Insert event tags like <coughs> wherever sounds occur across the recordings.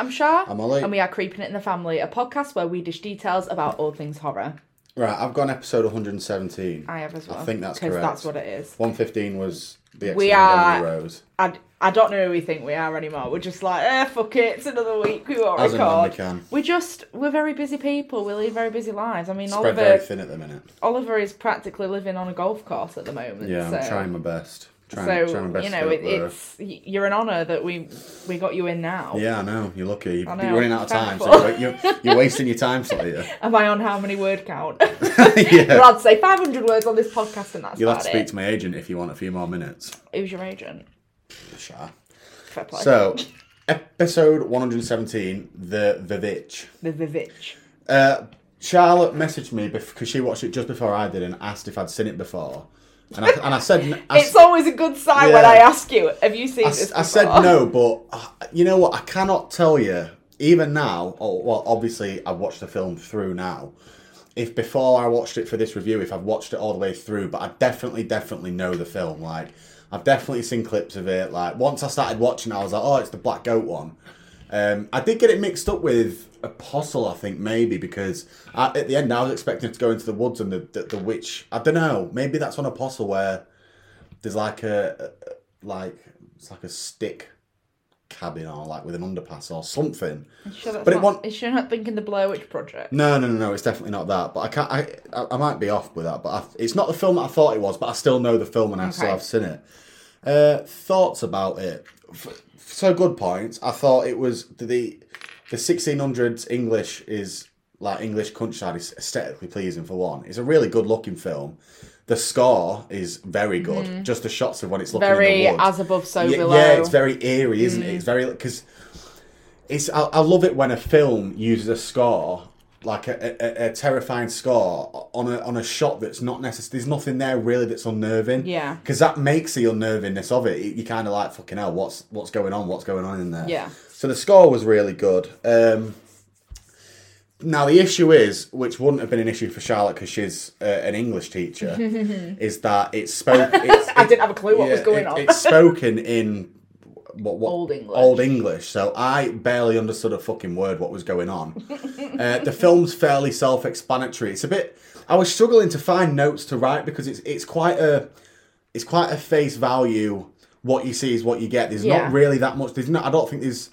I'm Char. I'm Oli. And we are Creeping It in the Family, a podcast where we dish details about all things horror. Right, I've gone episode 117. I have as well. I think that's correct. that's what it is. 115 was the We are- Rose. I, I don't know who we think we are anymore. We're just like, eh, fuck it, it's another week, we won't As record. we can. We're just, we're very busy people. We lead very busy lives. I mean, Spread very Oliver, thin at the minute. Oliver is practically living on a golf course at the moment. Yeah, so. I'm trying my best. Trying, so trying you know, it, it's you're an honour that we we got you in now. Yeah, I know. You're lucky. You're know, running out of time, so you're, you're, you're wasting your time. <laughs> Am I on how many word count? <laughs> <laughs> yeah. I'd say 500 words on this podcast, and that's You'll have to speak it. to my agent if you want a few more minutes. Who's your agent? Sure. Fair play. So, episode 117, The Vivitch. the Vivitch. Uh, Charlotte messaged me because she watched it just before I did and asked if I'd seen it before. And I, and I said, I, It's always a good sign when I ask you, "Have you seen I, this?" I said no, but uh, you know what? I cannot tell you, even now, oh, well, obviously, I've watched the film through now. If before I watched it for this review, if I've watched it all the way through, but I definitely, definitely know the film. Like, I've definitely seen clips of it. Like, once I started watching, I was like, oh, it's the Black Goat one. Um, I did get it mixed up with Apostle, I think, maybe, because I, at the end I was expecting it to go into the woods and the, the, the witch. I don't know. Maybe that's on Apostle where there's like a, a like it's like a stick cabin or like with an underpass or something. Sure But it won't. want- is she not thinking the Blair Witch Project? No, no, no, no. It's definitely not that. But I can't. I I, I might be off with that. But I, it's not the film that I thought it was. But I still know the film and I still have seen it. Uh, thoughts about it. So good points. I thought it was the the 1600s English is like English countryside is aesthetically pleasing for one. It's a really good looking film. The score is very good. Just the shots of when it's looking. Very in the woods. as above, so yeah, below. Yeah, it's very eerie, isn't Mm. it? It's very because it's. I, I love it when a film uses a score like a, a, a terrifying score on a on a shot that's not necessary. There's nothing there really that's unnerving. Yeah. because that makes the unnervingness of it. You kind of like fucking hell. What's what's going on? What's going on in there? Yeah. So the score was really good. Um, now the issue is, which wouldn't have been an issue for Charlotte because she's uh, an English teacher, <laughs> is that it's spoken. <laughs> I didn't have a clue what was going on. It's spoken in what, what Old English. Old English. So I barely understood a fucking word what was going on. <laughs> uh, the film's fairly self-explanatory. It's a bit. I was struggling to find notes to write because it's it's quite a it's quite a face value. What you see is what you get. There's Yeah. not really that much. There's not. I don't think there's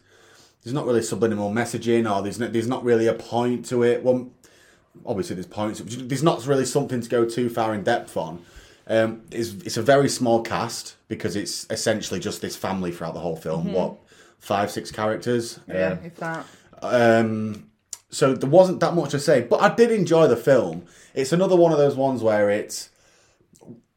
there's not really subliminal messaging or there's no, there's not really a point to it. Well, obviously there's points. but There's not really something to go too far in depth on. Um, it's it's a very small cast because it's essentially just this family throughout the whole film. What five six characters? Mm-hmm. yeah, Um, if that. um, so there wasn't that much to say, but I did enjoy the film. It's another one of those ones where it's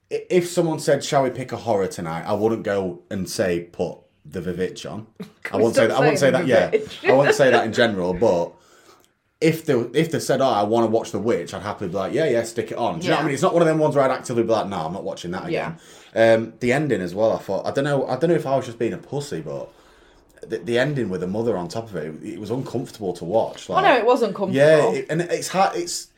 if someone said, "Shall we pick a horror tonight?" I wouldn't go and say, "Put the Vivitch <laughs> on." I won't say that. I won't say that. Yeah, I won't say that in <laughs> general. But if they if they said, "Oh, I want to watch The Witch," I'd happily be like, "Yeah, yeah, stick it on." Do you know what I mean? It's not one of them ones where I'd actively be like, "No, I'm not watching that again." Um, the ending as well. I thought I don't know. I don't know if I was just being a pussy, but the, the ending with the mother on top of it, it was uncomfortable to watch. Oh Like, no, it was uncomfortable. yeah, it, and it's hard. It's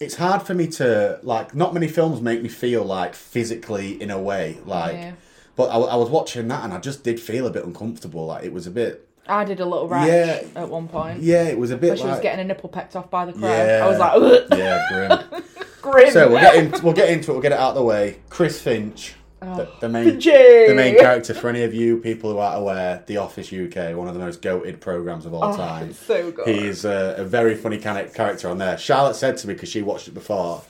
it's hard for me to like. Not many films make me feel like physically in a way. Like, Yeah. But I, I was watching that and I just did feel a bit uncomfortable. Like it was a bit. I did a little rash Yeah. at one point. Yeah, it was a bit. She was getting a nipple pecked off by the crow. Yeah. I was like, Ugh. <laughs> Yeah, grim. grim. so we'll get in, we'll get into it. We'll get it out of the way. Chris Finch, the, the main Finchie. the main character for any of you people who aren't aware, The Office UK, one of the most goated programs of all Oh, time. so good. He's a, a very funny character on there. Charlotte said to me because she watched it before,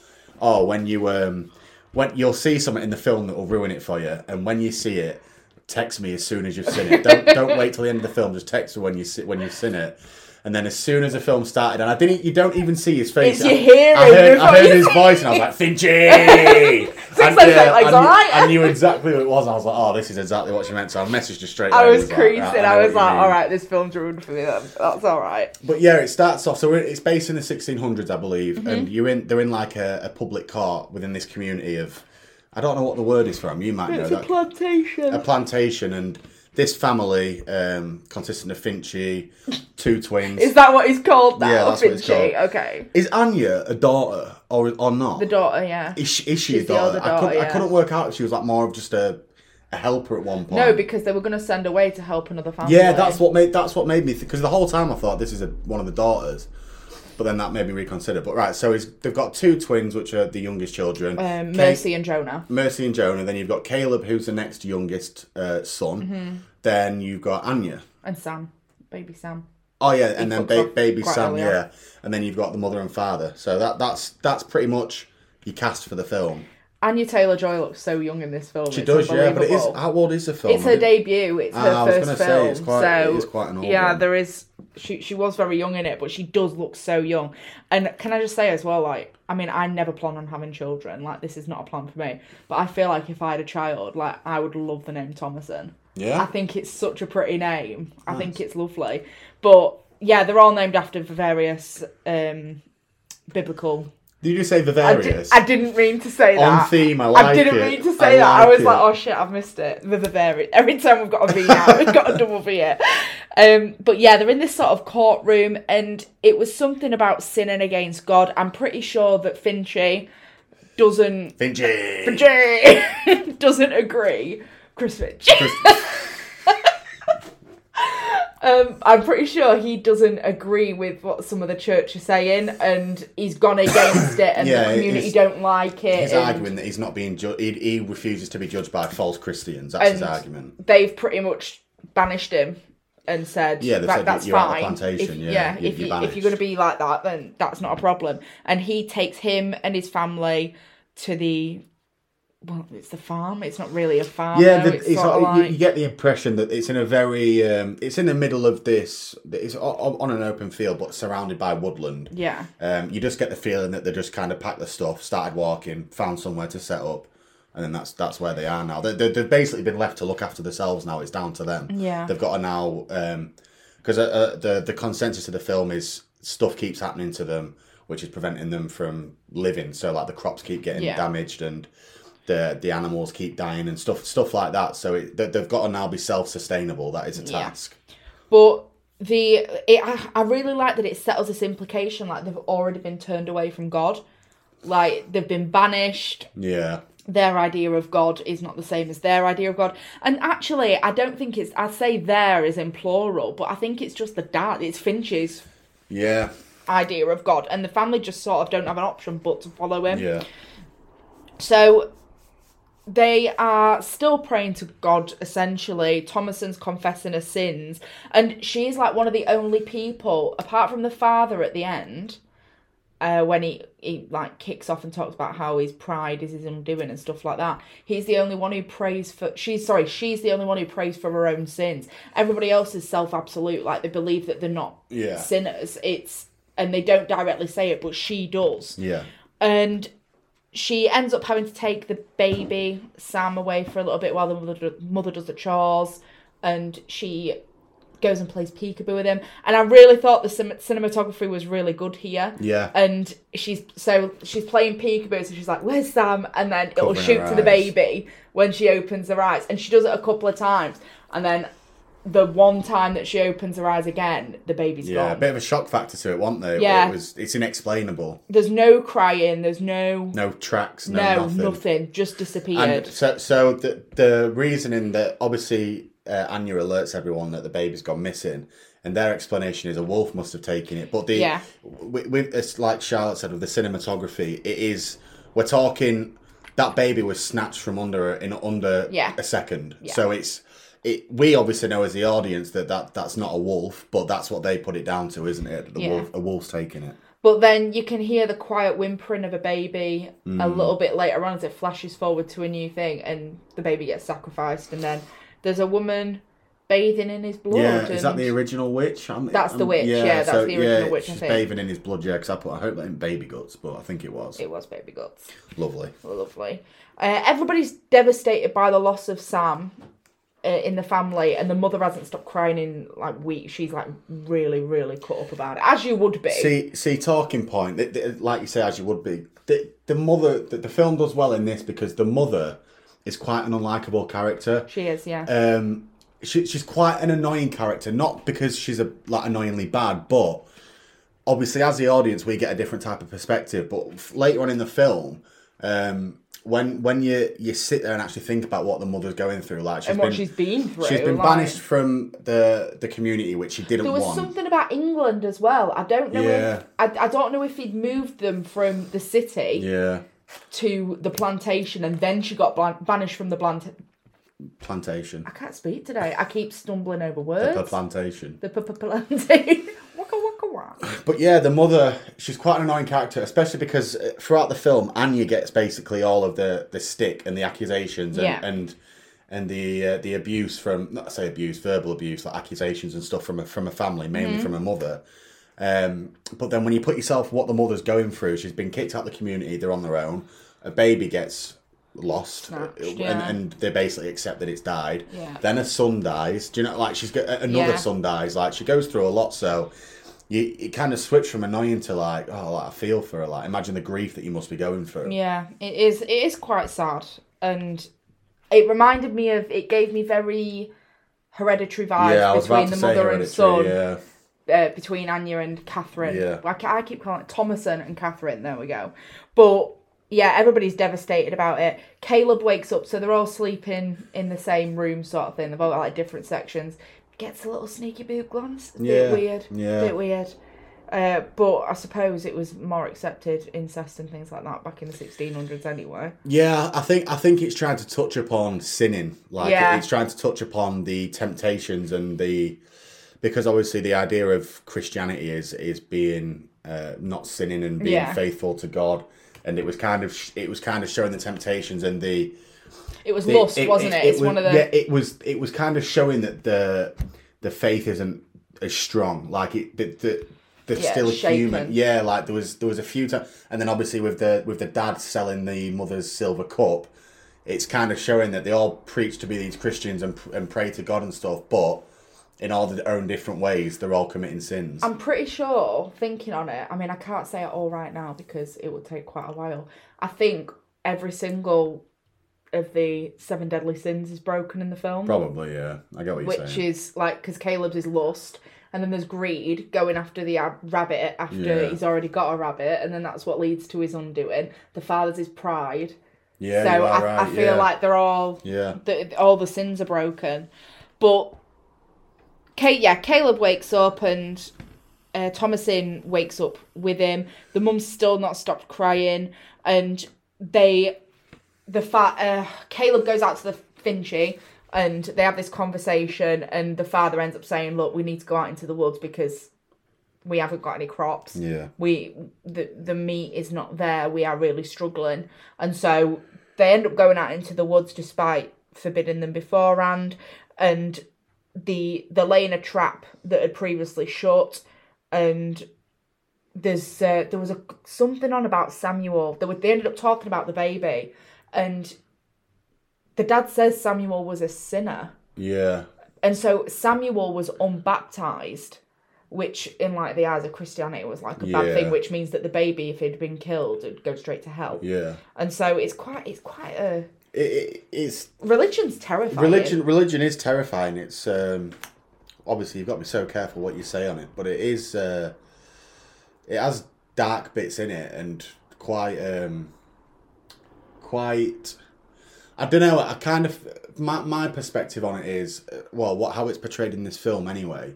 "Oh, when you um, when you'll see something in the film that will ruin it for you, and when you see it, text me as soon as you've seen it. Don't don't wait till the end of the film. Just text me when you see, when you've seen it." And then as soon as the film started, and I didn't, you don't even see his face. It's your I- hearing, I heard, I heard his <laughs> voice, and I was like, Finchy. <laughs> and, uh, like, I, knew. I knew exactly what it was. I was like, oh, this is exactly what she meant. So I messaged her straight. I was like, creasing. "Right, I, know was like, all right, this film's ruined for me. That's, that's all right. But yeah, it starts off. So it's based in the 1600s, I believe, Mm-hmm. and you're in. They're in like a, a public court within this community of. I don't know what the word is for them. You might know It's a that. plantation. a plantation, and this family um, consisting of Finchy, two twins. Is that what he's called now? Yeah, that's what it's called. Okay. Is Anya a daughter or or not? The daughter, yeah. Is she, is she She's a the daughter? I, couldn't, daughter, I couldn't work out if she was like more of just a, a helper at one point. No, because they were going to send away to help another family. yeah, that's what made that's what made me because the whole time I thought this is a, one of the daughters, but then that made me reconsider. But right, so they've got two twins, which are the youngest children, Um, Mercy and Jonah. Mercy and Jonah. Then you've got Caleb, who's the next youngest uh, son. Mm-hmm. Then you've got Anya. And Sam. Baby Sam. Oh yeah, and then ba- baby Sam, yeah, on. and then you've got the mother and father. So that that's that's pretty much your cast for the film. Anya Taylor Joy looks so young in this film. She it's does, yeah, but it is how old is the film? It's her debut. It's Ah, her I was first gonna say, film. it's quite- so it is quite an old yeah, one. there is. She she was very young in it, but she does look so young. And can I just say as well, like, I mean, I never plan on having children. Like, this is not a plan for me. But I feel like if I had a child, like, I would love the name Thomasin. Yeah? I think it's such a pretty name. I think it's lovely. But yeah, they're all named after various um, biblical Did you say I, Vivarius? did, I didn't mean to say that. On theme, I like it. I didn't it. mean to say I that. I was it. like, oh shit, I've missed it. The Bavarian. Every time we've got a V now, we've got a double V here. Um, but yeah, they're in this sort of courtroom, and it was something about sinning against God. I'm pretty sure that Finchy doesn't Finchy. Finchy <laughs> doesn't agree. Chris Finch. <laughs> Um, I'm pretty sure he doesn't agree with what some of the church are saying, and he's gone against it, and <coughs> Yeah, the community don't like it. He's and arguing that he's not being he, he refuses to be judged by false Christians. That's his argument. They've pretty much banished him and said, Yeah, they've "Right, said that's you're out of the fine. plantation, If, yeah, you- if, you're you, if you're going to be like that, then that's not a problem." And he takes him and his family to the well, it's the farm. It's not really a farm. Yeah, the, it's, it's, of like, you- you get the impression that it's in a very um, it's in the middle of this. It's o- on an open field, but surrounded by woodland. yeah. Um, you just get the feeling that they just kind of packed the stuff, started walking, found somewhere to set up, and then that's that's where they are now. They, they, they've basically been left to look after themselves now. It's down to them. Yeah. they've got to now because uh, uh, the the consensus of the film is stuff keeps happening to them, which is preventing them from living. So like the crops keep getting Yeah. damaged and. The, the animals keep dying and stuff stuff like that. So it, they, they've got to now be self sustainable. That is a Yeah. task. But the it, I, I really like that it settles this implication like they've already been turned away from God, like they've been banished. Yeah. Their idea of God is not the same as their idea of God, and actually, I don't think it's. I say there is in plural, but I think it's just the dad. It's Finch's Yeah. idea of God, and the family just sort of don't have an option but to follow him. Yeah. So they are still praying to God essentially. Thomasin's confessing her sins, and she's like one of the only people, apart from the father at the end, uh, when he he like kicks off and talks about how his pride is his undoing and stuff like that. He's the only one who prays for. She's sorry, she's the only one who prays for her own sins. Everybody else is self absolute, like they believe that they're not Yeah. sinners. It's and they don't directly say it, but she does Yeah. and she ends up having to take the baby Sam away for a little bit while the mother, mother does the chores, and she goes and plays peekaboo with him. And I really thought the cin- cinematography was really good here. Yeah. And she's so she's playing peekaboo, so she's like, "Where's Sam?" And then it'll Covering shoot to the baby when she opens her eyes, and she does it a couple of times, and then. The one time that she opens her eyes again, the baby's Yeah, a gone. bit of a shock factor to it, wasn't there? Yeah. It was, it's inexplainable. There's no crying. There's no No tracks, no, no, nothing. nothing. Just disappeared. And so, so the the reasoning that obviously uh, Anya alerts everyone that the baby's gone missing, and their explanation is a wolf must have taken it. But the Yeah. with, with it's like Charlotte said with the cinematography, it is we're talking that baby was snatched from under in under Yeah. a second. So it's. It, we obviously know as the audience that, that that's not a wolf, but that's what they put it down to, isn't it? The Yeah. wolf, a wolf's taking it. But then you can hear the quiet whimpering of a baby a Mm. little bit later on as it flashes forward to a new thing, and the baby gets sacrificed. And then there's a woman bathing in his blood. Yeah, is that the original witch? I'm, That's the I'm- witch, yeah, that's the original witch, I She's think. bathing in his blood, yeah, because I put, I hope that in baby guts, but I think it was. It was baby guts. Lovely. Lovely. Uh, everybody's devastated by the loss of Sam uh, in the family, and the mother hasn't stopped crying in like weeks. She's like really, really cut up about it, as you would be. See, see, talking point. th- th- Like you say, as you would be. The, the mother, the, the film does well in this because the mother is quite an unlikable character. she is, yeah. Um, she, she's quite an annoying character, not because she's a like annoyingly bad, but obviously as the audience we get a different type of perspective. But f- later on in the film, um, when when you you sit there and actually think about what the mother's going through, like she's and what been, she's been through. she's been like- banished from the the community which she didn't There was want. something about England as well. I don't know Yeah. if I, I don't know if he'd moved them from the city Yeah, to the plantation, and then she got ban- banished from the plant. Plantation. I can't speak today. I keep stumbling over words. The plantation. The p- p- plantation. <laughs> waka waka waka. But yeah, the mother, she's quite an annoying character, especially because uh, throughout the film, Anya gets basically all of the, the stick and the accusations and Yeah. and, and the uh, the abuse from not say abuse, verbal abuse, like accusations and stuff from a, from a family, mainly Mm-hmm. from a mother. Um, but then when you put yourself what the mother's going through, she's been kicked out of the community, they're on their own. A baby gets lost, Snatched, and, yeah. and they basically accept that it's died. Yeah. Then a son dies. Do you know, like she's got another Yeah. son dies. Like she goes through a lot. So you it kind of switch from annoying to like, oh, like, I feel for her. Like imagine the grief that you must be going through. Yeah, it is. It is quite sad, and it reminded me of. It gave me very hereditary vibes Yeah, I was between the mother and son. Yeah, uh, between Anya and Catherine. Yeah. Like I keep calling it Thomasin and Catherine. There we go. But yeah, everybody's devastated about it. Caleb wakes up, so they're all sleeping in the same room, sort of thing. They've all got like different sections. Gets a little sneaky boob glance. A Yeah, Bit weird. yeah. Bit weird. Uh, but I suppose it was more accepted incest and things like that back in the 1600s anyway. yeah. I think I think it's trying to touch upon sinning. Like Yeah. it's trying to touch upon the temptations and the because obviously the idea of Christianity is is being uh, not sinning and being Yeah. faithful to God. And it was kind of it was kind of showing the temptations and the It was the- lust, wasn't it? It's was, one of the. yeah. It was it was kind of showing that the the faith isn't as strong. Like it the the they're Yeah, still shaken. human. Yeah, like there was there was a few times, and then obviously with the with the dad selling the mother's silver cup, it's kind of showing that they all preach to be these Christians and and pray to God and stuff, but in all their own different ways, they're all committing sins. I'm pretty sure, thinking on it, I mean, I can't say it all right now because it would take quite a while. I think every single of the seven deadly sins is broken in the film. Probably, yeah. I get what you're Which saying. is like, because Caleb's is lust, and then there's greed, going after the ab- rabbit after Yeah. he's already got a rabbit, and then that's what leads to his undoing. The father's is pride. yeah, so I, right. I feel yeah. like they're all yeah, the, all the sins are broken. But Kate, yeah, Caleb wakes up and uh, Thomasin wakes up with him. The mum's still not stopped crying, and they, the fat uh, Caleb goes out to the Finchy and they have this conversation, and the father ends up saying, "Look, we need to go out into the woods because." We haven't got any crops yeah. we the the meat is not there we are really struggling and so they end up going out into the woods despite forbidding them beforehand and the the laying a trap that had previously shut and there's uh, there was a something on about Samuel they, were, they ended up talking about the baby and the dad says Samuel was a sinner Yeah, and so Samuel was unbaptized, which in like the eyes of Christianity was like a bad thing, which means that the baby, if he'd been killed, would go straight to hell. yeah. And so it's quite it's quite a It, it, it's religion's terrifying. religion. Religion is terrifying. It's um, obviously you've got to be so careful what you say on it, but it is. Uh, it has dark bits in it and quite um, quite. I don't know. I kind of my my perspective on it is uh, well, what how it's portrayed in this film anyway.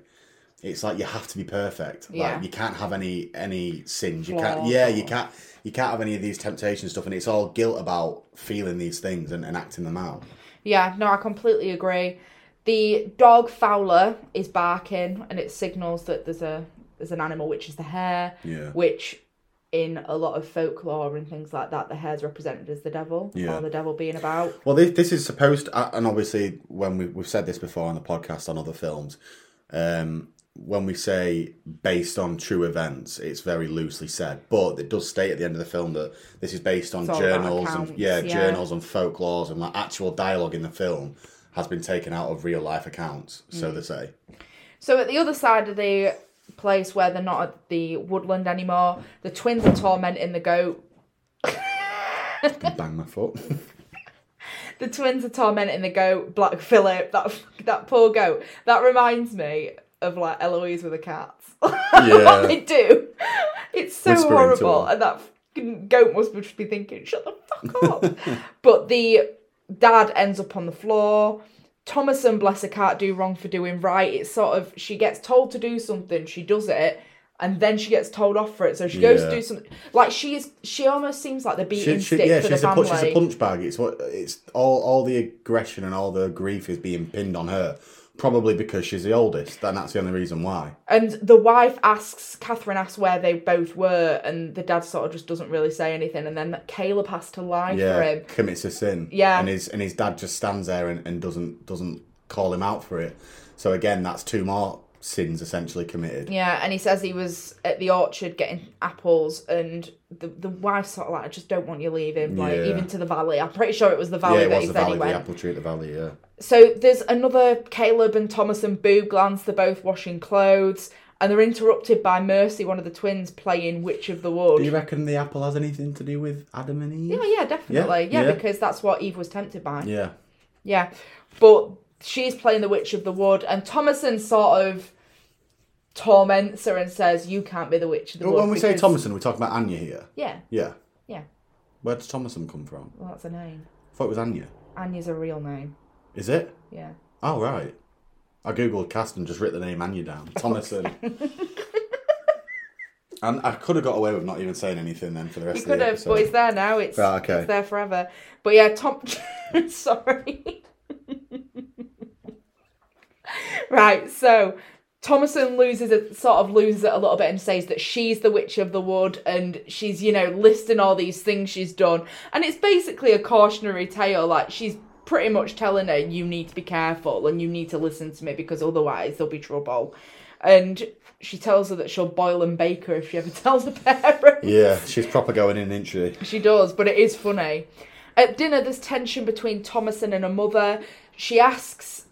It's like you have to be perfect. Yeah. Like you can't have any any sins. You can't. Yeah, you can't. You can't have any of these temptation stuff, and it's all guilt about feeling these things and, and acting them out. Yeah, no, I completely agree. The dog Fowler is barking, and it signals that there's a there's an animal, which is the hare, Yeah. which in a lot of folklore and things like that, the hare's represented as the devil Yeah. or the devil being about. Well, this, this is supposed, uh, and obviously, when we, we've said this before on the podcast on other films, um, when we say based on true events, it's very loosely said, but it does state at the end of the film that this is based on It's all about journals accounts, and yeah, yeah. journals and folklores and like actual dialogue in the film has been taken out of real life accounts, Mm. so they say. So at the other side of the place where they're not at the woodland anymore, the twins are tormenting the goat. Bang my foot. <laughs> The twins are tormenting the goat, Black Phillip, that that poor goat. That reminds me of like Eloise with the cats. <laughs> Yeah. what they do. It's so Whispering horrible, and that goat must just be thinking, "Shut the fuck up." <laughs> but the dad ends up on the floor. Thomasin, bless her, can't do wrong for doing right. It's sort of she gets told to do something, she does it, and then she gets told off for it. So she goes Yeah. to do something. Like she is, she almost seems like the beating She, she, stick yeah, for she's the a, family. she's a punch bag. It's what it's all all the aggression and all the grief is being pinned on her. Probably because she's the oldest, and that's the only reason why. And the wife asks, Catherine asks where they both were, and the dad sort of just doesn't really say anything. And then Caleb has to lie for Yeah, him. commits a sin. Yeah. and his and his dad just stands there and, and doesn't doesn't call him out for it. So again, that's two more sins essentially committed. Yeah, and he says he was at the orchard getting apples, and the the wife's sort of like, I just don't want you leaving, like Yeah. even to the valley. I'm pretty sure it was the valley yeah, it that was he the said valley, he the apple tree at the valley. Yeah, So there's another Caleb and Thomasin Boo glance. They're both washing clothes, and they're interrupted by Mercy, one of the twins, playing Witch of the Wood. do you reckon the apple has anything to do with Adam and Eve? yeah, yeah, definitely. Yeah, yeah. because that's what Eve was tempted by. yeah. Yeah, but she's playing the Witch of the Wood, and Thomasin sort of torments her and says, "You can't be the Witch of the But Wood." when we say because- Thomasin, we're talking about Anya here. yeah, Yeah. yeah, Where does Thomasin come from? well, that's a name. I thought it was Anya. Anya's a real name. Is it? Yeah, Oh right. I googled cast and just wrote the name Anya down. <laughs> Thomasin. and I could have got away with not even saying anything then for the rest you of could the have, episode. but it's there now. It's, Right, okay. it's there forever. But yeah, Tom. <laughs> Sorry. right, so Thomasin loses it, sort of loses it a little bit, and says that she's the witch of the wood, and she's you know listing all these things she's done, and it's basically a cautionary tale. Like she's pretty much telling her you need to be careful and you need to listen to me because otherwise there'll be trouble. And she tells her that she'll boil and bake her if she ever <laughs> tells the parents. Yeah, she's proper going in, isn't she? She does, but it is funny. At dinner, there's tension between Thomasin and her mother. She asks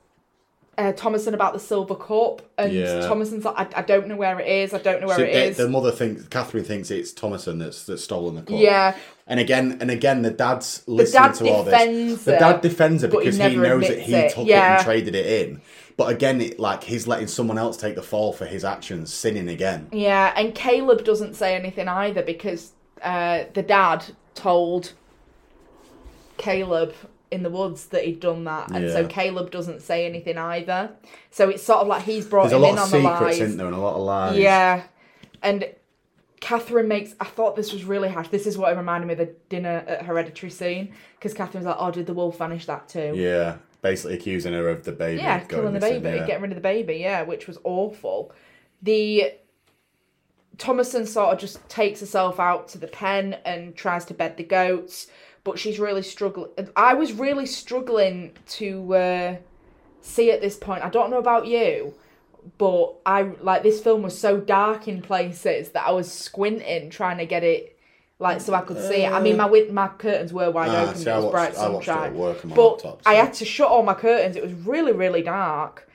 uh, Thomasin about the silver cup, and Yeah. Thomasin's like, I, I don't know where it is. I don't know where So it the, is. the mother thinks Catherine thinks it's Thomasin that's that's stolen the cup. Yeah. And again and again the dad's listening dad to all this. defends The dad defends her but he because he, knows that he it. took it Yeah. and traded it in. But again, it, like he's letting someone else take the fall for his actions, sinning again. Yeah, and Caleb doesn't say anything either because uh, the dad told Caleb in the woods that he'd done that, and so Caleb doesn't say anything either. So it's sort of like he's brought There's him in on the secrets, lies. isn't there, and a lot of lies. Yeah, and Catherine makes. I thought this was really harsh. This is what it reminded me of the dinner at Hereditary scene because Catherine's like, "Oh, did the wolf vanish that too?" Yeah, basically accusing her of the baby. Yeah, killing the baby, yeah. getting rid of the baby, yeah, which was awful. The Thomasin sort of just takes herself out to the pen and tries to bed the goats, but she's really struggling. I was really struggling to uh, see at this point. I don't know about you, but I like this film was so dark in places that I was squinting trying to get it. Like so I could see it. I mean, my my curtains were wide Ah, open. see, it was watched- bright I watched it at sunshine. work on my but laptop, I had to shut all my curtains. It was really, really dark.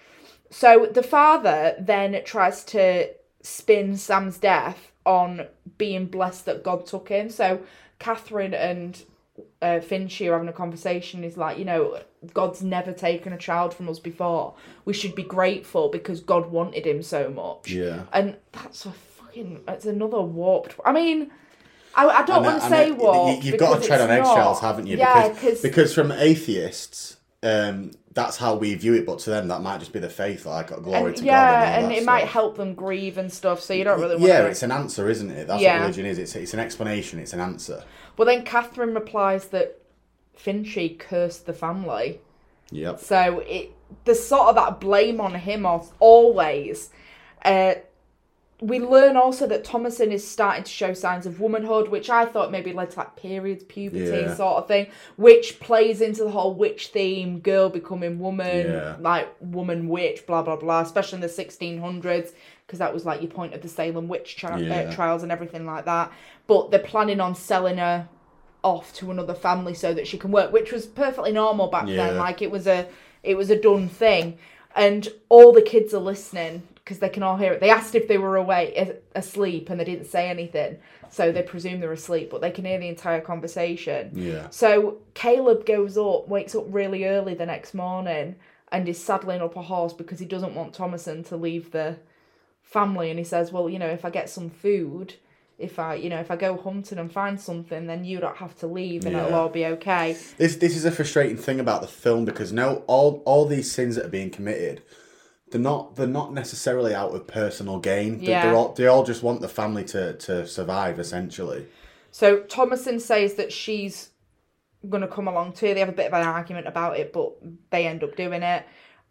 So the father then tries to spin Sam's death on being blessed that God took him. So Catherine and uh, Finchie are having a conversation. He's like, you know, God's never taken a child from us before. We should be grateful because God wanted him so much. Yeah. And that's a fucking. It's another warped. I mean. I, I don't And, want to say warped. you- You've got to tread on eggshells, haven't you? Yeah, because because from atheists, um, that's how we view it. But to them, that might just be the faith, like glory and, to yeah, God. And, and that it might help them grieve and stuff. So you don't really want Yeah, to. it's an answer, isn't it? That's Yeah. what religion is. It's it's an explanation. It's an answer. Well, then Catherine replies that Finchie cursed the family. Yep. So it there's sort of that blame on him of always. Uh, we learn also that Thomason is starting to show signs of womanhood, which I thought maybe led to like periods, puberty Yeah. sort of thing, which plays into the whole witch theme, girl becoming woman, Yeah. like woman witch, blah blah blah, especially in the 1600s, because that was like your point of the Salem witch tri- Yeah. uh, trials and everything like that. But they're planning on selling her off to another family so that she can work, which was perfectly normal back then. Like it was a it was a done thing, and all the kids are listening because they can all hear it. They asked if they were awake, asleep, and they didn't say anything, so they presume they're asleep, but they can hear the entire conversation. Yeah. So Caleb goes up, wakes up really early the next morning, and is saddling up a horse because he doesn't want Thomasin to leave the family. And he says, "Well, you know, if I get some food." If I, you know, if I go hunting and find something, then you don't have to leave, and it'll all be okay. This this is a frustrating thing about the film because now all all these sins that are being committed, they're not they're not necessarily out of personal gain. They- Yeah. They're all, they all just want the family to, to survive essentially. So Thomasin says that she's going to come along too. They have a bit of an argument about it, but they end up doing it.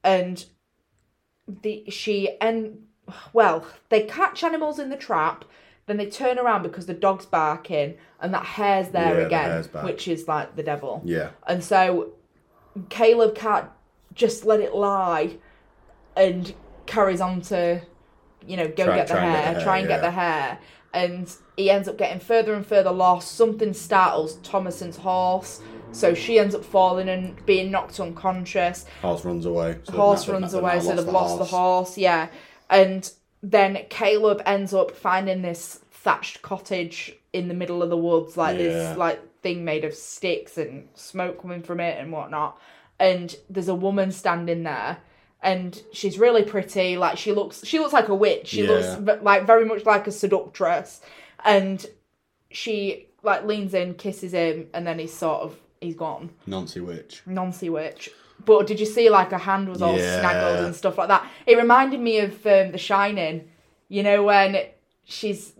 And the she and well, they catch animals in the trap. Then they turn around because the dog's barking, and that hare's there Yeah, the again, hare's back. which is like the devil. Yeah. And so Caleb can't just let it lie and carries on to, you know, go Try- get the try hair, get the hair, try and get the hair. And he ends up getting further and further lost. Something startles Thomasin's horse. So she ends up falling and being knocked unconscious. Horse runs away. So horse they've runs they've away, so they've lost the horse, yeah. And then Caleb ends up finding this thatched cottage in the middle of the woods, like Yeah. this like thing made of sticks and smoke coming from it and whatnot. And there's a woman standing there, and she's really pretty. Like she looks, she looks like a witch. She Yeah. looks like very much like a seductress, and she like leans in, kisses him, and then he's sort of he's gone. Nancy Witch. Nancy Witch. But did you see like her hand was all Yeah. snaggled and stuff like that? It reminded me of um, The Shining. You know when she's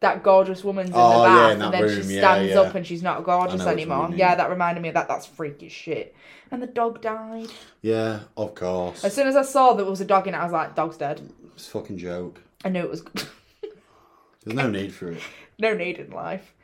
that gorgeous woman's in Oh, the yeah, bath in and then room, she stands yeah. up and she's not gorgeous I know which one anymore. Yeah, that reminded me of that. That's freaky shit. And the dog died. Yeah, of course. As soon as I saw there was a dog in it, I was like, dog's dead. It's a fucking joke. I knew it was <laughs> There's no need for it. no need in life.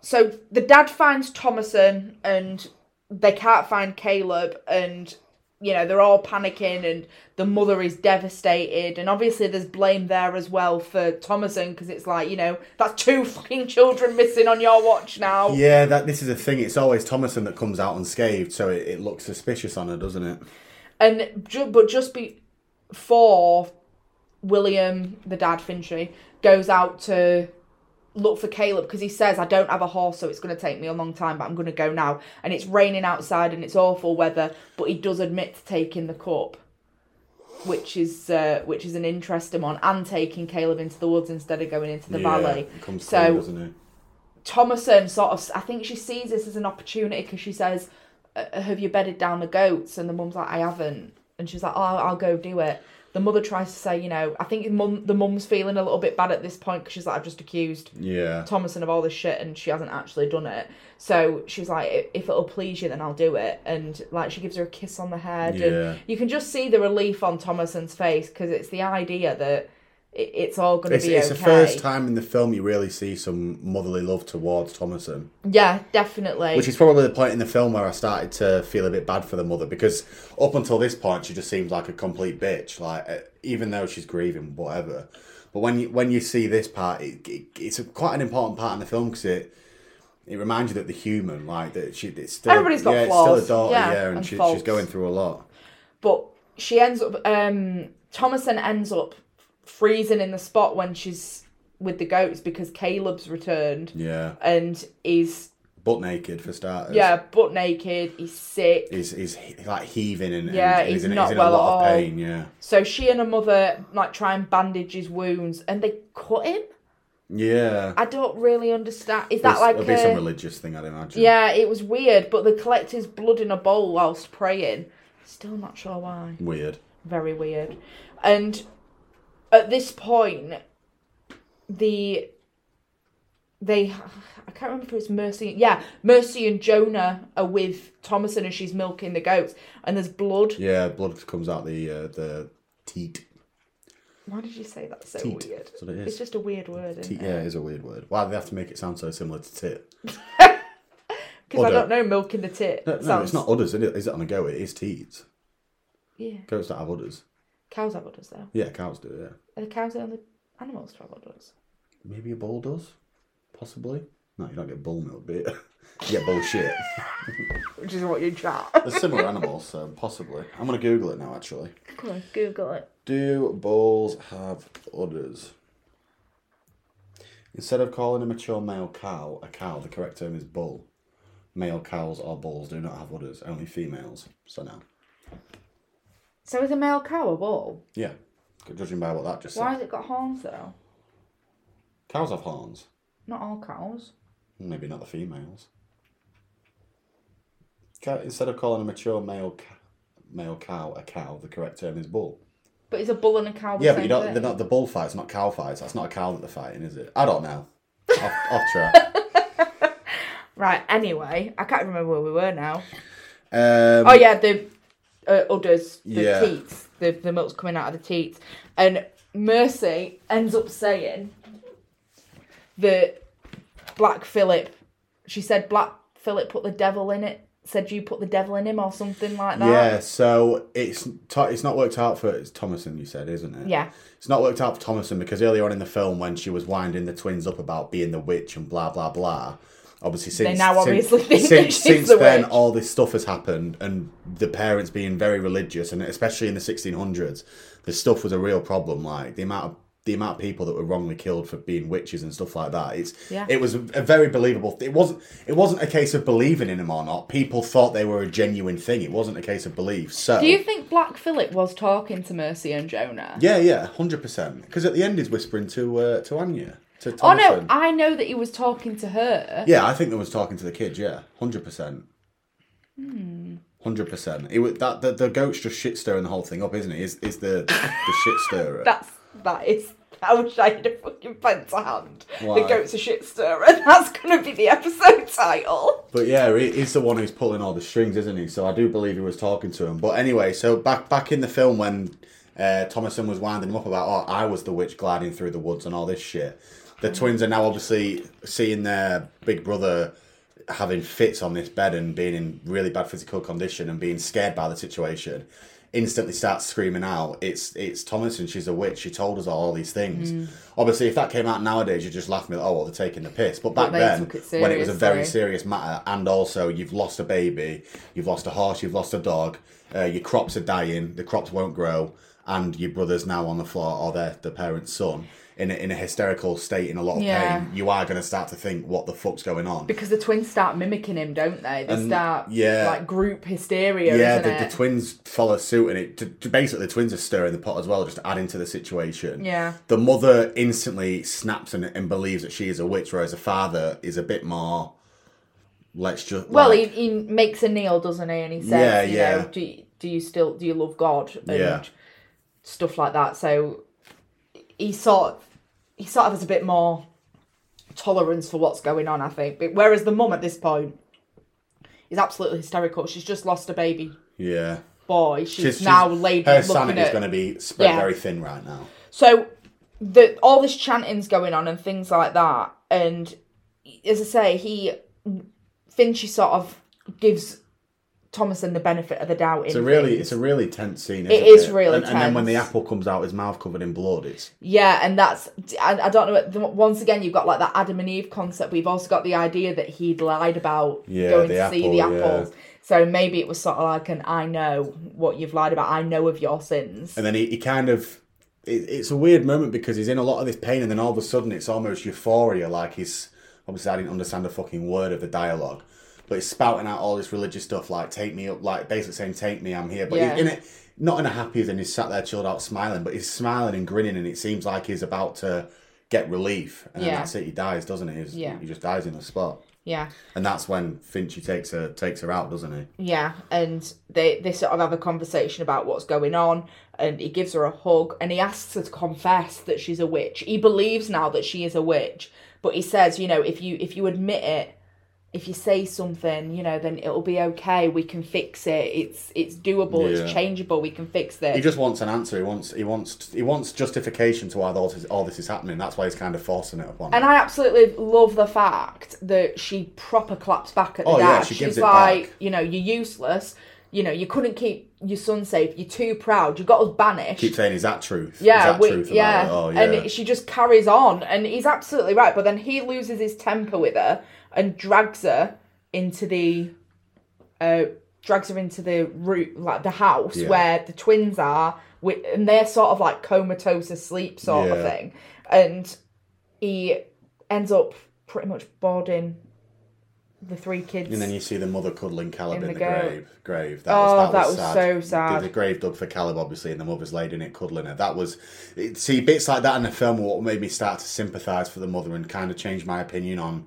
So the dad finds Thomasin and they can't find Caleb and you know they're all panicking and the mother is devastated and obviously there's blame there as well for Thomasin because it's like you know that's two <laughs> fucking children missing on your watch now. Yeah, that this is a thing. It's always Thomasin that comes out unscathed, so it, it looks suspicious on her, doesn't it? And but just before William, the dad Finchley, goes out to look for Caleb because he says, "I don't have a horse, so it's going to take me a long time, but I'm going to go now." And it's raining outside and it's awful weather, but he does admit to taking the cup, which is uh, which is an interesting one, and taking Caleb into the woods instead of going into the Yeah, valley. it comes So- clean, doesn't it? Thomasin sort of, I think she sees this as an opportunity because she says, "Uh, "Have you bedded down the goats?" And the mum's like, "I haven't," and she's like, "Oh, I'll go do it." The mother tries to say, you know, I think mum, the mum's feeling a little bit bad at this point because she's like, I've just accused Yeah. Thomasin of all this shit and she hasn't actually done it. So she's like, if it'll please you, then I'll do it. And like, she gives her a kiss on the head, Yeah. and you can just see the relief on Thomasin's face because it's the idea that it's all going to be it's okay. the first time in the film you really see some motherly love towards Thomasin. Yeah, definitely. Which is probably the point in the film where I started to feel a bit bad for the mother because up until this point she just seems like a complete bitch. Like uh, even though she's grieving, whatever. But when you when you see this part, it, it, it's a, quite an important part in the film because it it reminds you that the human, like that she, it's still Everybody's got yeah, flaws, it's still a daughter, yeah, yeah, and, and she, she's going through a lot. but she ends up um Thomasin ends up freezing in the spot when she's with the goats because Caleb's returned Yeah, and he's butt naked for starters. yeah butt naked he's sick he's he's like heaving and Yeah, and he's in, not he's in well a lot at of all. pain. Yeah, so she and her mother like try and bandage his wounds and they cut him yeah. I don't really understand is that like it'll be some religious thing, I'd imagine. yeah it was weird but they collect his blood in a bowl whilst praying still not sure why weird. very weird. And at this point, the they I can't remember if it's Mercy. Yeah, Mercy and Jonah are with Thomasin and she's milking the goats, and there's blood. Yeah, blood comes out the uh, the teat. Why did you say that so Teat. weird? That's what it is. It's just a weird word, isn't Teat, it? yeah, it is a weird word. Why do they have to make it sound so similar to tit? <laughs> Because I don't know milk in the tit. No, no sounds... it's not udders, is it? Is it on a go? It is teats. Yeah. Goats don't have udders. Cows have udders though. Yeah, cows do, yeah. Are the cows the only animals to have udders? Maybe a bull does? Possibly? No, you don't get bull milk, do you? <laughs> you get bullshit. <laughs> Which is what you chat. They're similar animals, so possibly. I'm going to Google it now, actually. Come on, Google it. Do bulls have udders? Instead of calling a mature male cow a cow, the correct term is bull. Male cows or bulls do not have udders, only females. So no. So is a male cow a bull? Yeah, judging by what that just Why said. has it got horns though? Cows have horns. Not all cows. Maybe not the females. Ca- Instead of calling a mature male ca- male cow a cow, the correct term is bull. But is a bull and a cow the yeah, same but you don't. thing? They're not the bull fights, not cow fights. That's not a cow that they're fighting, is it? I don't know. off, <laughs> off track. Right, anyway, I can't remember where we were now. Um, Oh yeah, the uh, udders, the Yeah. teats, the, the milk's coming out of the teats. And Mercy ends up saying that Black Phillip, she said Black Phillip put the devil in it, said you put the devil in him or something like that. Yeah, so it's it's not worked out for it's Thomasin. You said, isn't it? Yeah. It's not worked out for Thomasin because earlier on in the film, when she was winding the twins up about being the witch and blah blah blah, obviously since now since- obviously since, she's since the then witch. all this stuff has happened and the parents being very religious and especially in the 1600s, the stuff was a real problem. Like the amount of the amount of people that were wrongly killed for being witches and stuff like that. It's Yeah. it was a very believable. It wasn't it wasn't a case of believing in them or not. People thought they were a genuine thing. It wasn't a case of belief. So Do you think Black Phillip was talking to Mercy and Jonah? yeah, yeah, hundred percent. Because at the end, he's whispering to uh, to Anya, to Oh no, I know that he was talking to her. Yeah, I think they was talking to the kids. Yeah, hundred percent. Hmm. Hundred percent. It was that the, the goat's just shit stirring the whole thing up, isn't it? Is is the the shit <laughs> stirrer? That's that is. I wish I had a fucking pen to hand. Why? The goat's a shit stirrer. <laughs> That's gonna be the episode title. But yeah, he- he's the one who's pulling all the strings, isn't he? So I do believe he was talking to him. But anyway, so back back in the film when uh, Thomasin was winding him up about, oh, I was the witch gliding through the woods and all this shit. The twins are now obviously seeing their big brother having fits on this bed and being in really bad physical condition and being scared by the situation. Instantly starts screaming out, "It's it's Thomasin She's a witch. She told us all these things." Obviously, if that came out nowadays, you'd just laugh and be like, "Oh, well, they're taking the piss." But back they then, it when it was a very serious matter, and also you've lost a baby, you've lost a horse, you've lost a dog, uh, your crops are dying, the crops won't grow, and your brother's now on the floor, or their the parent's son, in a, in a hysterical state, in a lot of Yeah. pain. You are going to start to think, "What the fuck's going on?" Because the twins start mimicking him, don't they? They And, start yeah. like group hysteria, yeah, isn't the, the twins follow suit, and it to, to basically the twins are stirring the pot as well, just adding to the situation. Yeah. the mother instantly snaps and, and believes that she is a witch, whereas the father is a bit more. Let's just well, like- he, he makes a kneel, doesn't he? And he says, Yeah, you yeah. know, do you, do you still do you love God and Yeah. stuff like that. So he sort of, he sort of has a bit more tolerance for what's going on, I think. But whereas the mum at this point is absolutely hysterical. She's just lost a baby yeah. boy. She's, She's- now she's- laid her looking sanity is at going to be spread Yeah. very thin right now. So the all this chanting's going on and things like that, and as I say, he Finchy sort of gives Thomasin the benefit of the doubt. It's in a really, things. it's a really tense scene. It is it really and, and then when the apple comes out, his mouth covered in blood. It's yeah, and that's I, I don't know. Once again, you've got like that Adam and Eve concept. We've also got the idea that he'd lied about Yeah, going to see apple, the yeah. So maybe it was sort of like an I know what you've lied about. I know of your sins. and then he, he kind of. It, it's a weird moment because he's in a lot of this pain, and then all of a sudden it's almost euphoria. Like he's obviously I didn't understand a fucking word of the dialogue, but he's spouting out all this religious stuff like "Take me up," like basically saying "Take me, I'm here." But Yeah. he's in it, not in a happy. Then he's sat there chilled out, smiling, but he's smiling and grinning, and it seems like he's about to get relief, and Yeah. that's it. He dies, doesn't he? He's, Yeah. he just dies in the spot. yeah. And that's when Finchy takes her takes her out, doesn't he? Yeah, and they they sort of have a conversation about what's going on, and he gives her a hug, and he asks her to confess that she's a witch. He believes now that she is a witch, but he says, you know, if you if you admit it, if you say something, you know, then it'll be okay. We can fix it. It's it's doable. Yeah. It's changeable. We can fix this. He just wants an answer. He wants he wants he wants justification to why all this, all this is happening. That's why he's kind of forcing it upon. And him. I absolutely love the fact that she proper claps back at the Oh, yeah, dad. she She's gives it like, back. you know, you're useless. You know, you couldn't keep your son safe. You're too proud. You got us banished. Keep saying, is that truth? yeah, is that we- truth about yeah. it? Oh, yeah. And she just carries on, and he's absolutely right. But then he loses his temper with her and drags her into the, uh, drags her into the root, like the house Yeah. where the twins are, with, and they're sort of like comatose asleep, sort of thing. And he ends up pretty much boarding the three kids. And then you see the mother cuddling Caleb In in, the the, grave. Grave. That Oh, was, that, that was, sad. so sad. The, a grave dug for Caleb, obviously, and the mother's laid in it, cuddling her. That was. It, see, bits like that in the film what made me start to sympathise for the mother and kind of change my opinion on.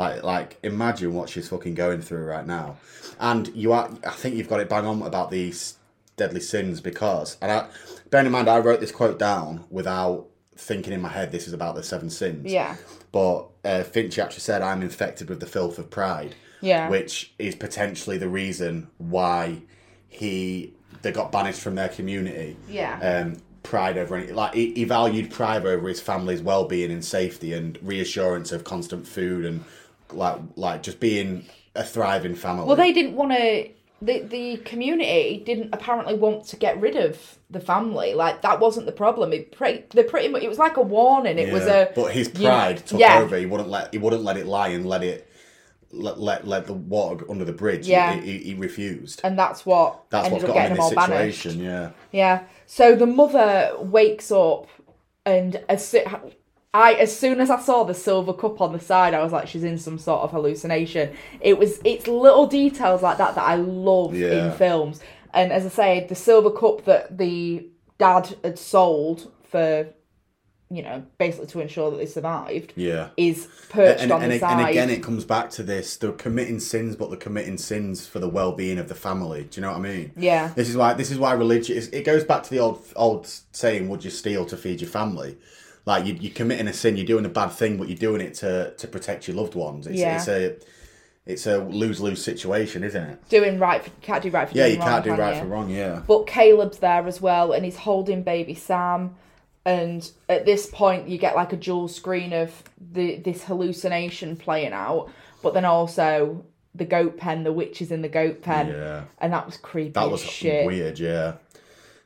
Like, like, imagine what she's fucking going through right now. And you are. I think you've got it bang on about these deadly sins because. And I, bearing in mind, I wrote this quote down without thinking in my head this is about the seven sins. Yeah. But uh, Finch actually said, I'm infected with the filth of pride Yeah. which is potentially the reason why he they got banished from their community. Yeah. Um, pride over any like he, he valued pride over his family's well being and safety and reassurance of constant food and like like just being a thriving family. Well, they didn't want to. The the community didn't apparently want to get rid of the family. Like that wasn't the problem. It pre- they pretty much it was like a warning. It was a. but his you know, pride took yeah. over. He wouldn't let he wouldn't let it lie and let it let let, let the water under the bridge. Yeah. he, he, he refused. and that's what That's what's up got him in this all banished. situation. Yeah. Yeah. So the mother wakes up, and as I, as soon as I saw the silver cup on the side, I was like, she's in some sort of hallucination. It was, it's little details like that that I love in films. And as I say, the silver cup that the dad had sold for, you know, basically to ensure that they survived, Yeah. is perched and, on and, the and side. again, it comes back to this: they're committing sins, but they're committing sins for the well-being of the family. Do you know what I mean? Yeah. This is why this is why religion. is- It goes back to the old old saying: "Would you steal to feed your family?" Like you, you're committing a sin, you're doing a bad thing, but you're doing it to to protect your loved ones. It's, Yeah. it's a it's a lose lose situation, isn't it? Doing right, for, can't do right for Yeah, doing you wrong, can't do can right you? for wrong. Yeah. But Caleb's there as well, and he's holding baby Sam. And at this point, you get like a dual screen of the this hallucination playing out, but then also the goat pen, the witch is in the goat pen, Yeah. and that was creepy. That as was shit. weird. Yeah.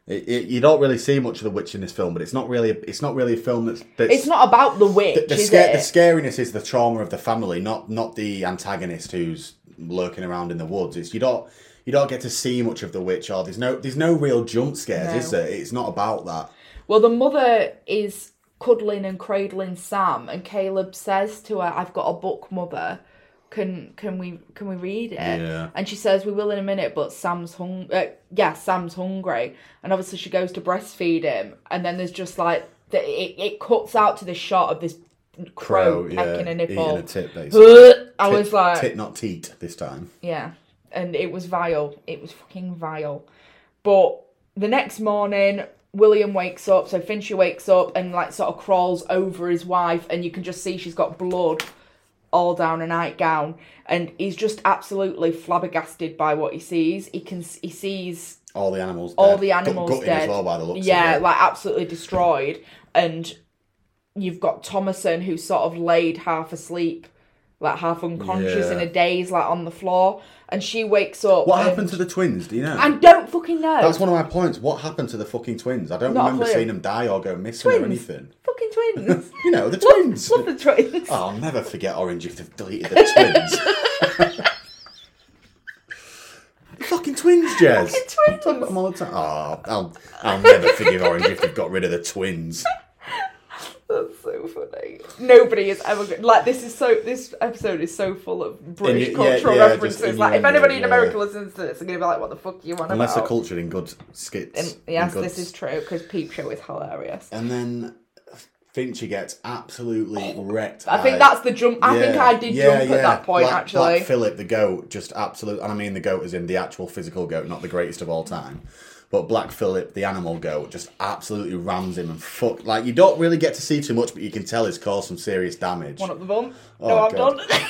It, it, you don't really see much of the witch in this film, but it's not really it's not really a film that's, that's It's not about the witch, the, is sca- the scariness is the trauma of the family, not not the antagonist who's lurking around in the woods. It's you don't you don't get to see much of the witch, or there's no there's no real jump scares, No. is there? It's not about that. Well, the mother is cuddling and cradling Sam, and Caleb says to her, "I've got a book, mother. Can can we can we read it?" Yeah. And she says, "We will in a minute, but Sam's hung. Uh, yeah, Sam's hungry." And obviously, she goes to breastfeed him, and then there's just like the, it. It cuts out to this shot of this crow, pecking a nipple. a tit, basically. <gasps> I was like, tit, not teat, this time. yeah, and it was vile. It was fucking vile. But the next morning, William wakes up. So Fincher wakes up and like sort of crawls over his wife, and you can just see she's got blood all down a nightgown, and he's just absolutely flabbergasted by what he sees. He can he sees All the animals. all dead. the animals gutted dead. well by the looks. yeah, like absolutely destroyed. And you've got Thomasin who's sort of laid half asleep, like half unconscious in a daze, like on the floor. And she wakes up. What and, happened to the twins? Do you know? I don't fucking know. That's one of my points. What happened to the fucking twins? I don't Not a remember clue. seeing them die or go missing or Twins. anything. fucking twins. <laughs> You know, the twins. Love the twins. Oh, I'll never forget Orange if they've deleted the twins. <laughs> Fucking twins, Jez. Fucking twins. Talk about them all the time. Oh, I'll, I'll never forgive Orange if they've got rid of the twins. That's so funny. Nobody is ever like this. Is so this episode is so full of British yeah, cultural yeah, just references. Like if anybody in yeah. America listens to this, they're gonna be like, "What the fuck you want?" Unless about?" they're cultured in good skits. And yes, this is true because Peep Show is hilarious. And then Fincher gets absolutely oh, wrecked. I think that's the jump. I think I did yeah, jump yeah. at that point Black- actually. Black Phillip the goat, just absolute, and I mean the goat is in the actual physical goat, not the greatest of all time. But Black Phillip, the animal goat, just absolutely rams him and fuck. Like you don't really get to see too much, but you can tell it's caused some serious damage. One up the bum. Oh, no, I'm God. done.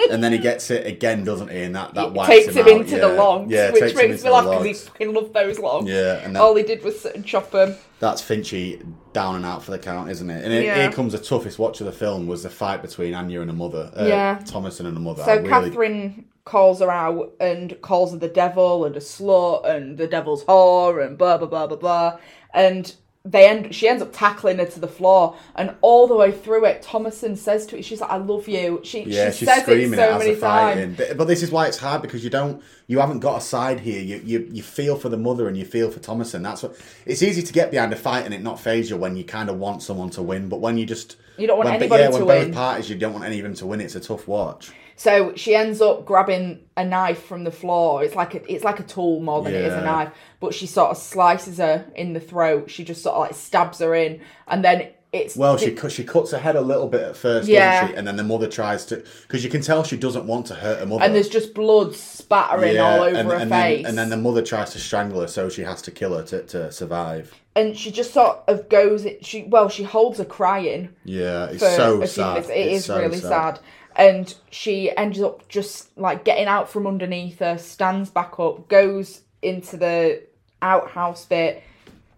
<laughs> and then he gets it again, doesn't he? And that that wipes takes him, out, into yeah. the logs, yeah, which him makes me laugh because he fucking loved those logs. Yeah, and that- all he did was sit and chop them. That's Finchy down and out for the count, isn't it? And it- Yeah. here comes the toughest watch of the film was the fight between Anya and her mother. Uh, Yeah. Thomasin and her mother. So really, Katherine calls her out and calls her the devil and a slut and the devil's whore and blah blah blah blah blah. And they end she ends up tackling her to the floor and all the way through it Thomasin says to her she's like I love you. She Yeah, she she's says screaming it so it as many times. But, but this is why it's hard because you don't, you haven't got a side here. You, you you feel for the mother and you feel for Thomasin. That's what. It's easy to get behind a fight and it not phase you when you kind of want someone to win. But when you just You don't want when, anybody yeah, to when win. both parties you don't want any of them to win. It's a tough watch. So she ends up grabbing a knife from the floor. It's like a, it's like a tool more than it is a knife. But she sort of slices her in the throat. She just sort of like stabs her in, and then it's Well, she cut, she cuts her head a little bit at first, Yeah. doesn't she? And then the mother tries to because you can tell she doesn't want to hurt her mother. and there's just blood spattering all over and, her and face. Then, and then the mother tries to strangle her, so she has to kill her to, to survive. And she just sort of goes. She well, she holds her crying Yeah, it's so sad. It It's is so really sad. And she ends up just like getting out from underneath her, stands back up, goes into the outhouse bit,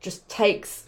just takes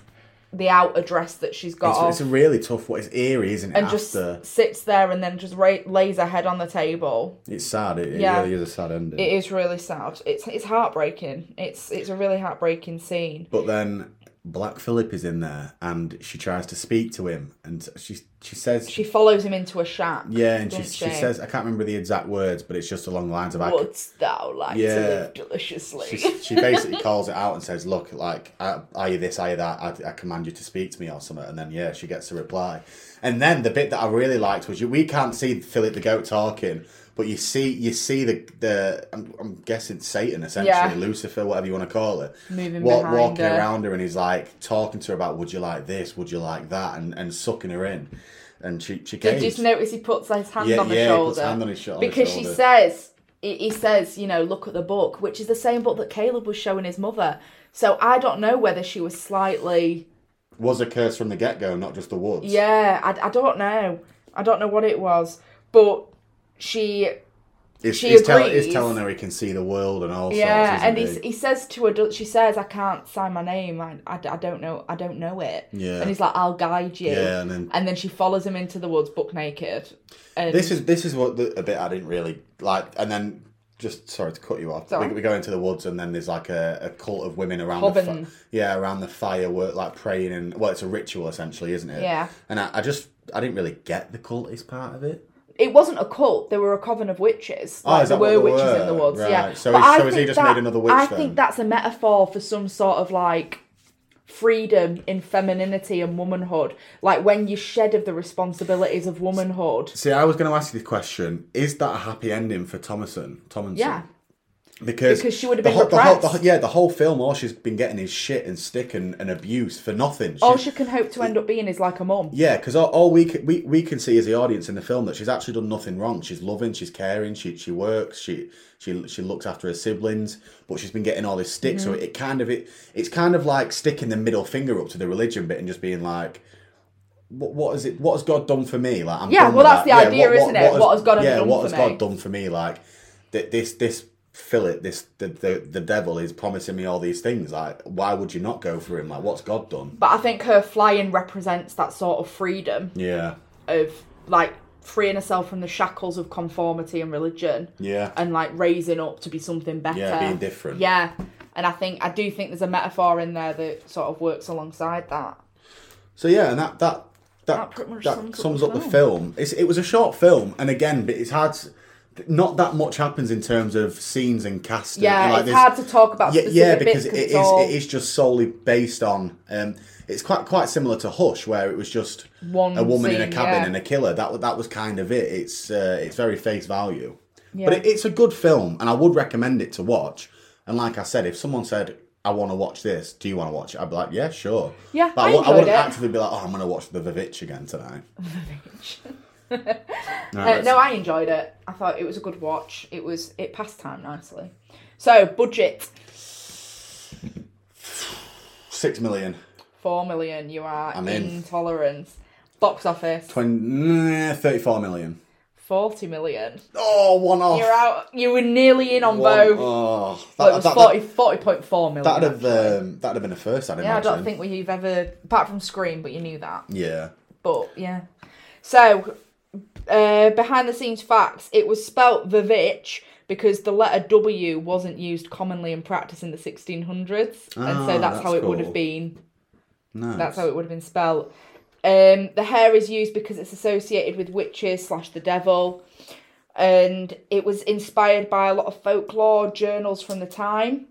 the outer dress that she's got It's, off, it's a really tough one. It's eerie, isn't it? and after just sits there and then just ra- lays her head on the table. it's sad. It, it Yeah. really is a sad ending. It is really sad. It's it's heartbreaking. It's it's a really heartbreaking scene. But then Black Phillip is in there, and she tries to speak to him, and she she says, She follows him into a shack. yeah, and she, doesn't she says, I can't remember the exact words, but it's just along the lines of, I, c- "Wouldst thou like Yeah. to live deliciously?" she, she basically <laughs> calls it out and says, "Look, like, are are you this? Are you that? I, I command you to speak to me or something." And then yeah, she gets a reply. And then the bit that I really liked was you. We can't see Phillip the goat talking, but you see you see the the I'm, I'm guessing Satan essentially, Yeah. Lucifer, whatever you want to call it, Moving wa- behind walking her. around her, and he's like talking to her about, "Would you like this? Would you like that?" and and sucking her in. And she she Did you just notice he puts his hand Yeah, on the yeah, he shoulder? puts hand on his sho- on the because she says he he says, you know, look at the book, which is the same book that Caleb was showing his mother. So I don't know whether she was slightly, was a curse from the get go, not just the woods. yeah, I, I don't know, I don't know what it was, but she, It's, She it's, tell, telling her he can see the world and all yeah, sorts. and he, he says to her, she says, I can't sign my name, I, I, I don't know, I don't know it. Yeah. and he's like, I'll guide you. Yeah, and then- and then she follows him into the woods, buck naked. And This is this is what the, a bit I didn't really like, and then just sorry to cut you off. We, we go into the woods, and then there's like a, a cult of women around the Coven. fi- yeah around the fire, work like praying and well, it's a ritual essentially, isn't it? Yeah. And I, I just I didn't really get the cultist part of it. it wasn't a cult. There were a coven of witches. Oh, Like is there were witches were? in the woods. Yeah. So But is- I so has he just that- made another witch I then? think that's a metaphor for some sort of like freedom in femininity and womanhood. Like when you shed of the responsibilities of womanhood. See, I was going to ask you the question: Is that a happy ending for Thomasin? Thomasin? Yeah. Because, Because she would have been whole, the whole, the, yeah, the whole film, all she's been getting is shit and stick and, and abuse for nothing. All she can hope to end up being is like a mum. Yeah, because all, all we, can, we we can see as the audience in the film that she's actually done nothing wrong. She's loving, she's caring, she she works, she she she looks after her siblings, but she's been getting all this stick. So Mm-hmm. it kind of it it's kind of like sticking the middle finger up to the religion bit and just being like. What, what is it? What has God done for me? Like, I'm Yeah, well, that's that. the idea, isn't it? What has God yeah, done what for has me? God done for me? Like, th- this this Phillip, this the, the the devil is promising me all these things. Like, why would you not go for him? Like, what's God done? But I think her flying represents that sort of freedom Yeah, of like freeing herself from the shackles of conformity and religion. yeah. and like raising up to be something better. Yeah, being different. Yeah, and I think I do think there's a metaphor in there that sort of works alongside that. So yeah, and that that that, That pretty much that sums up sums the up the film. film. It's, it was a short film, and again, but it's hard. To, not that much happens in terms of scenes and casting. Yeah, Like, it's hard to talk about Yeah, yeah, bits it is all... it is just solely based on. Um, it's quite quite similar to Hush, where it was just One a woman in a cabin yeah. and a killer. That that was kind of it. It's uh, it's very face value, Yeah. but it, it's a good film, and I would recommend it to watch. And like I said, if someone said. I want to watch this. Do you want to watch it? I'd be like, yeah, sure. Yeah, but I I, I wouldn't it. actively be like, oh, I'm going to watch The VVitch again tonight. <laughs> <laughs> Uh, no, I enjoyed it. I thought it was a good watch. It was it passed time nicely. So budget Six million. four million. You are I'm in. intolerance. Box office 20, 34 million. 40 million. Oh, one off. You're out. You were nearly in on One- both. Oh, Well, it was that, 40, 40.4 million. That'd have um, that'd have been a first. I'd yeah, I don't think we've ever, apart from Scream, but you knew that. Yeah. But yeah. So, uh, behind the scenes facts, it was spelt VVitch because the letter W wasn't used commonly in practice in the 1600s, and Ah, so that's, how that's it would have been. Nice. That's how it would have been spelt. Um, the hair is used because it's associated with witches slash the devil, and it was inspired by a lot of folklore journals from the time.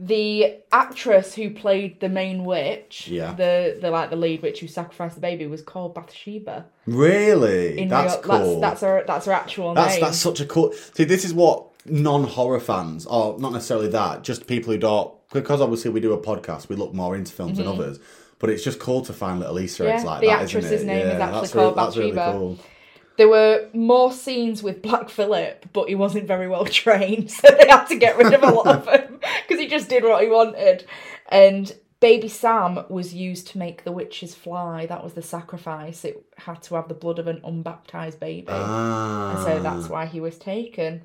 The actress who played the main witch, Yeah. the the like the lead witch who sacrificed the baby, was called Bathsheba. Really? In that's real, cool. That's, that's her. That's her actual That's name. that's such a cool. See, this is what non-horror fans, or not necessarily that, just people who don't, because obviously we do a podcast, we look more into films than others. But it's just cool to find little Easter eggs Mm-hmm. Yeah, like the that, actress's name is actually called really, that's really Bathsheba. cool. There were more scenes with Black Phillip, but he wasn't very well <laughs> trained, so they had to get rid of a lot of him because <laughs> he just did what he wanted. And Baby Sam was used to make the witches fly. That was the sacrifice. It had to have the blood of an unbaptized baby, Ah, and so that's why he was taken.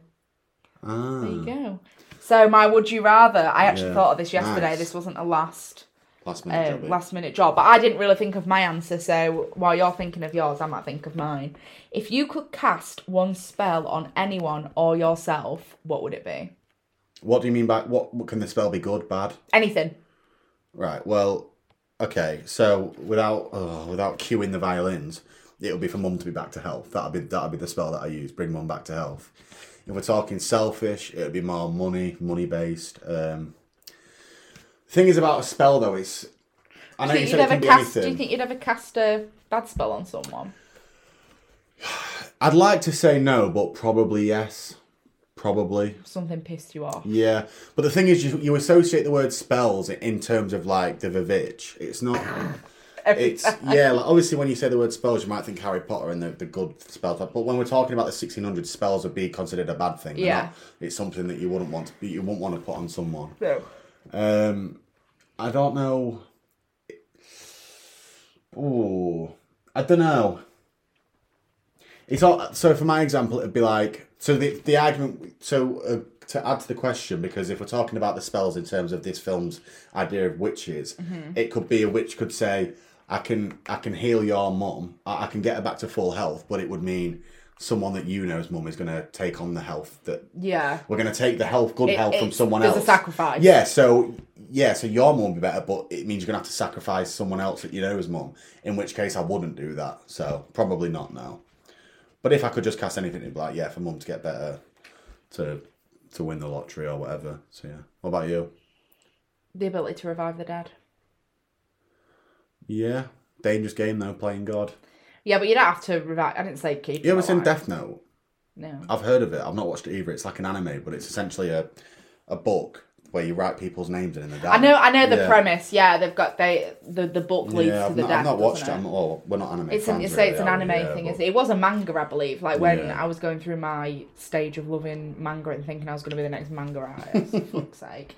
ah. There you go. So my would you rather? I actually Yeah. thought of this yesterday. Nice. This wasn't a last Last minute um, job. last minute job. But I didn't really think of my answer, so while you're thinking of yours, I might think of mine. If you could cast one spell on anyone or yourself, what would it be? What do you mean by what? What can the spell be? Good, bad? Anything. Right. Well, okay. So without oh, without cueing the violins, it would be for mum to be back to health. That'd be that'd be the spell that I use. Bring mum back to health. If we're talking selfish, it would be more money, money based. Um, thing is about a spell though is, I know Do you said you'd it ever can be cast? Do you think you'd ever cast a bad spell on someone? I'd like to say no, but probably yes. Probably. Something pissed you off. Yeah, but the thing is, you, you associate the word spells in terms of like the VVitch. It's not. <coughs> It's yeah. Like obviously, when you say the word spells, you might think Harry Potter and the, the good spells. But when we're talking about the sixteen hundred spells would be considered a bad thing. They're Yeah. not- it's something that you wouldn't want to. You wouldn't want to put on someone. No. Um, I don't know. Ooh, I don't know. It's all so. For my example, it'd be like so. The the argument. So uh, to add to the question, because if we're talking about the spells in terms of this film's idea of witches, it could be a witch could say, "I can I can heal your mom. I, I can get her back to full health," but it would mean someone that you know's mum is going to take on the health that Yeah. we're going to take the health, good It- health from someone there's else. a sacrifice. Yeah, so yeah, so your mum will be better, but it means you're going to have to sacrifice someone else that you know is mum. In which case, I wouldn't do that. So probably not now. But if I could just cast anything, it'd be like, yeah, for mum to get better, to to win the lottery or whatever. So yeah. What about you? The ability to revive the dead. Yeah, dangerous game though, playing God. Yeah, but you don't have to revive. I didn't say keep. You ever seen. Death Note? No. I've heard of it. I've not watched it either. It's like an anime, but it's essentially a a book where you write people's names in and they die. I know. I know the Yeah. premise. Yeah, they've got they the the book leads Yeah, to I've the not, death. I've not watched it. doesn't I'm, well, we're not anime It's an, fans. say really, it's an are we? anime Yeah, thing. but- Isn't it? it was a manga, I believe. Like when Yeah. I was going through my stage of loving manga and thinking I was going to be the next manga artist, for <laughs> fuck's sake.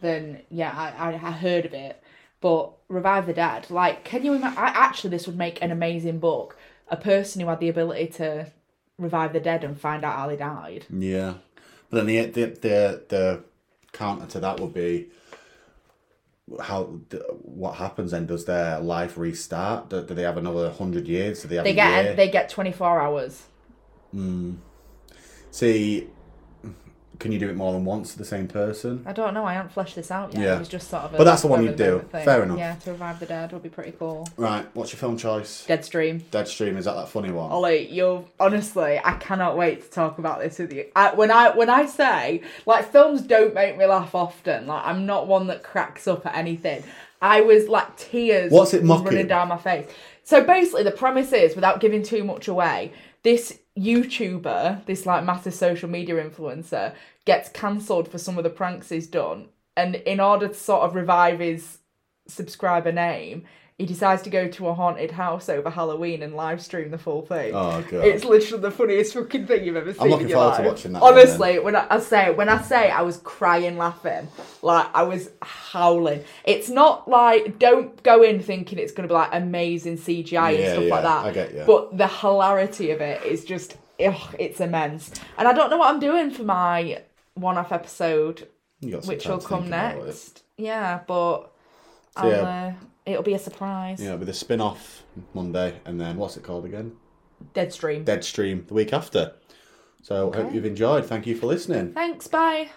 Then yeah, I, I I heard of it. But revive the dead. Like, can you imagine? Actually, this would make an amazing book. A person who had the ability to revive the dead and find out how they died. Yeah, but then the the the, the counter to that would be how what happens then? Does their life restart? Do, do they have another hundred years? Do they have They get year? they get twenty four hours. Hmm. See, can you do it more than once to the same person? I don't know. I haven't fleshed this out yet. Yeah. It was just sort of. A But that's the one you'd do. Fair enough. Yeah, to revive the dead would be pretty cool. Right, what's your film choice? Deadstream. Deadstream is that that funny one? Oli, you're honestly, I cannot wait to talk about this with you. I, when I when I say like films don't make me laugh often. Like I'm not one that cracks up at anything. I was like tears. What's it mocking? running down my face. So basically, the premise is, without giving too much away, this YouTuber, this like massive social media influencer, gets cancelled for some of the pranks he's done, and in order to sort of revive his subscriber name, he decides to go to a haunted house over Halloween and live stream the full thing. Oh, God. It's literally the funniest fucking thing you've ever seen. looking in your forward to life. watching that one Honestly, when I, I say when I say I was crying laughing, like I was howling. It's not like don't go in thinking it's gonna be like amazing CGI and stuff yeah, like that. I get you. But the hilarity of it is just ugh, it's immense. And I don't know what I'm doing for my one-off episode, You got some which will to come think about it. next. Yeah, but I'll, yeah. uh, it'll be a surprise. Yeah, with a spin off Monday, and then what's it called again? Deadstream. Deadstream the week after. So, I hope Okay. you've enjoyed. Thank you for listening. Thanks. Bye.